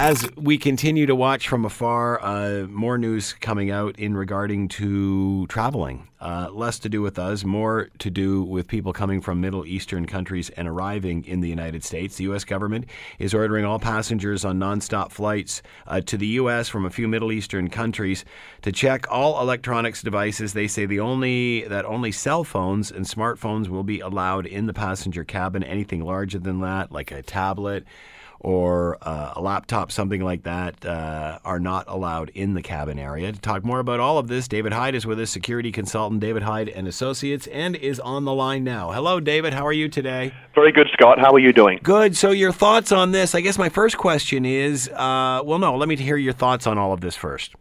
As we continue to watch from afar, uh, more news coming out in regarding to traveling. Uh, less to do with us, more to do with people coming from Middle Eastern countries and arriving in the United States. The U.S. government is ordering all passengers on nonstop flights uh, to the U.S. from a few Middle Eastern countries to check all electronics devices. They say the only that only cell phones and smartphones will be allowed in the passenger cabin. Anything larger than that, like a tablet or uh, a laptop, something like that, uh, are not allowed in the cabin area. To talk more about all of this, David Hyde is with us, security consultant David Hyde and Associates, and is on the line now. Hello, David. How are you today? Very good, Scott. How are you doing? Good. So, your thoughts on this? I guess my first question is, uh, well, no, let me hear your thoughts on all of this first.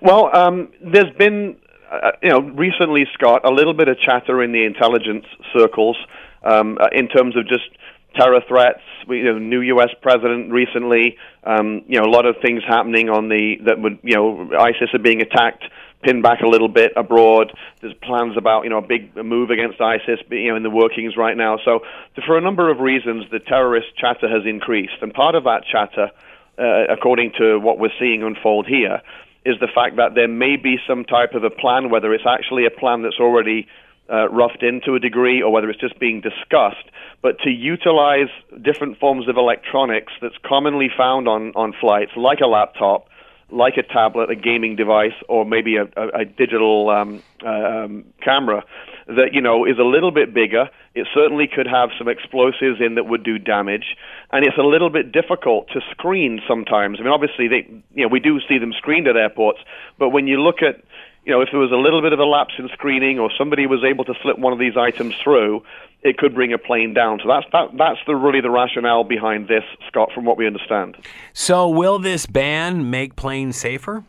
Well, um, there's been, uh, you know, recently, Scott, a little bit of chatter in the intelligence circles um, uh, in terms of just terror threats. We, you know, new U.S. president recently. Um, you know, a lot of things happening on the that would you know ISIS are being attacked, pinned back a little bit abroad. There's plans about you know a big move against ISIS, you know, in the workings right now. So, for a number of reasons, the terrorist chatter has increased, and part of that chatter, uh, according to what we're seeing unfold here, is the fact that there may be some type of a plan, whether it's actually a plan that's already uh, roughed in to a degree or whether it's just being discussed, but to utilize different forms of electronics that's commonly found on, on flights, like a laptop, like a tablet, a gaming device, or maybe a, a, a digital um, um, camera that you know is a little bit bigger. It certainly could have some explosives in that would do damage, and it's a little bit difficult to screen sometimes. I mean, obviously, they you know we do see them screened at airports, but when you look at you know, if there was a little bit of a lapse in screening or somebody was able to slip one of these items through, it could bring a plane down. So that's that, that's the really the rationale behind this, Scott, from what we understand. So will this ban make planes safer?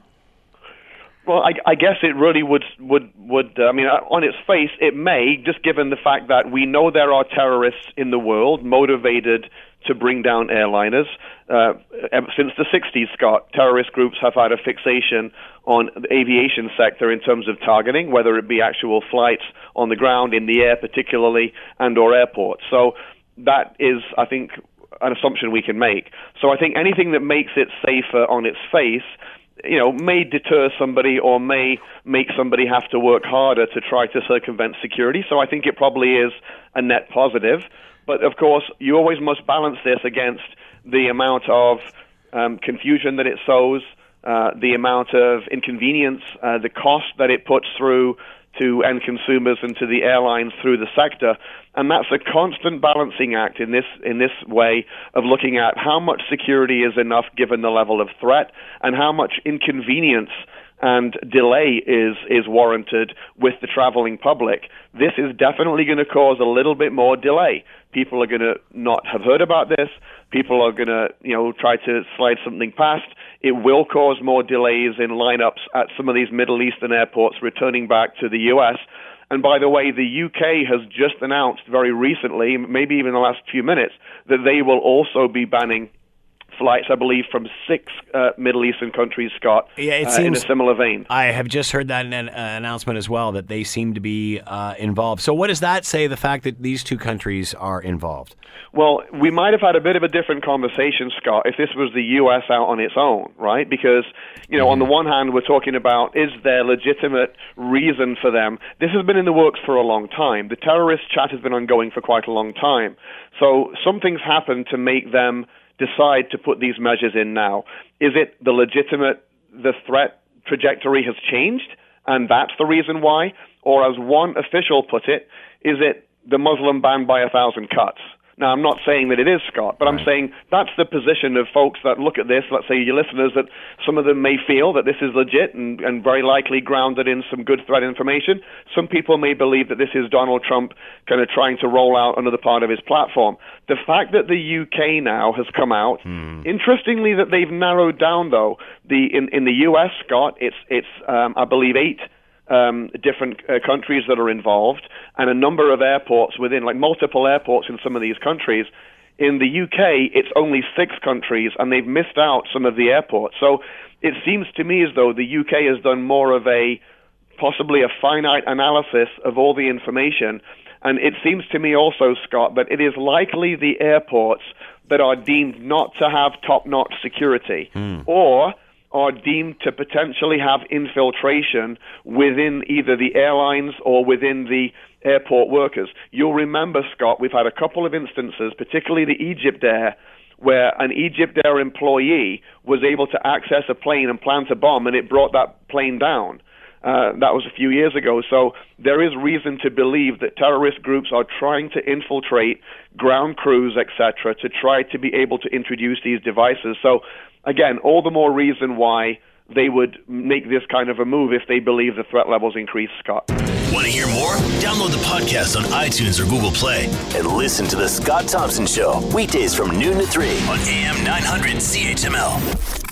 Well, I, I guess it really would would would. Uh, I mean, uh, on its face, it may, just given the fact that we know there are terrorists in the world motivated to bring down airliners. Uh, since the 60s, Scott, terrorist groups have had a fixation on the aviation sector in terms of targeting, whether it be actual flights on the ground, in the air particularly, and or airports. So that is, I think, an assumption we can make. So I think anything that makes it safer on its face you know, may deter somebody or may make somebody have to work harder to try to circumvent security. So I think it probably is a net positive. But of course, you always must balance this against the amount of um, confusion that it sows, uh, the amount of inconvenience, uh, the cost that it puts through to end consumers and to the airlines through the sector. And that's a constant balancing act in this in this way of looking at how much security is enough given the level of threat and how much inconvenience and delay is is warranted with the traveling public. This is definitely going to cause a little bit more delay. People are going to not have heard about this. People are going to, you know, try to slide something past. It will cause more delays in lineups at some of these Middle Eastern airports returning back to the U.S. And by the way, the UK has just announced very recently, maybe even the last few minutes, that they will also be banning flights, I believe, from six uh, Middle Eastern countries, Scott, yeah, it uh, seems, in a similar vein. I have just heard that in an, uh, announcement as well, that they seem to be uh, involved. So, what does that say, the fact that these two countries are involved? Well, we might have had a bit of a different conversation, Scott, if this was the U.S. out on its own, right? Because, you know, mm-hmm. on the one hand, we're talking about is there legitimate reason for them? This has been in the works for a long time. The terrorist chat has been ongoing for quite a long time. So, something's happened to make them decide to put these measures in now? Is it the legitimate, the threat trajectory has changed, and that's the reason why? Or as one official put it, is it the Muslim ban by a thousand cuts? Now, I'm not saying that it is, Scott, but right. I'm saying that's the position of folks that look at this. Let's say your listeners, that some of them may feel that this is legit and, and very likely grounded in some good threat information. Some people may believe that this is Donald Trump kind of trying to roll out another part of his platform. The fact that the UK now has come out, hmm. interestingly, that they've narrowed down though the in in the US, Scott, it's it's um, I believe eight um, different uh, countries that are involved and a number of airports within, like multiple airports in some of these countries. In the UK, it's only six countries, and they've missed out some of the airports. So it seems to me as though the UK has done more of a possibly a finite analysis of all the information And it seems to me also, Scott, that it is likely the airports that are deemed not to have top notch security or are deemed to potentially have infiltration within either the airlines or within the airport workers. You'll remember, Scott, we've had a couple of instances, particularly the Egypt Air, where an Egypt Air employee was able to access a plane and plant a bomb, and it brought that plane down. Uh, that was a few years ago. So there is reason to believe that terrorist groups are trying to infiltrate ground crews, etc., to try to be able to introduce these devices. So again, all the more reason why they would make this kind of a move if they believe the threat levels increase, Scott. Want to hear more? Download the podcast on iTunes or Google Play and listen to The Scott Thompson Show weekdays from noon to 3 on AM 900 CHML.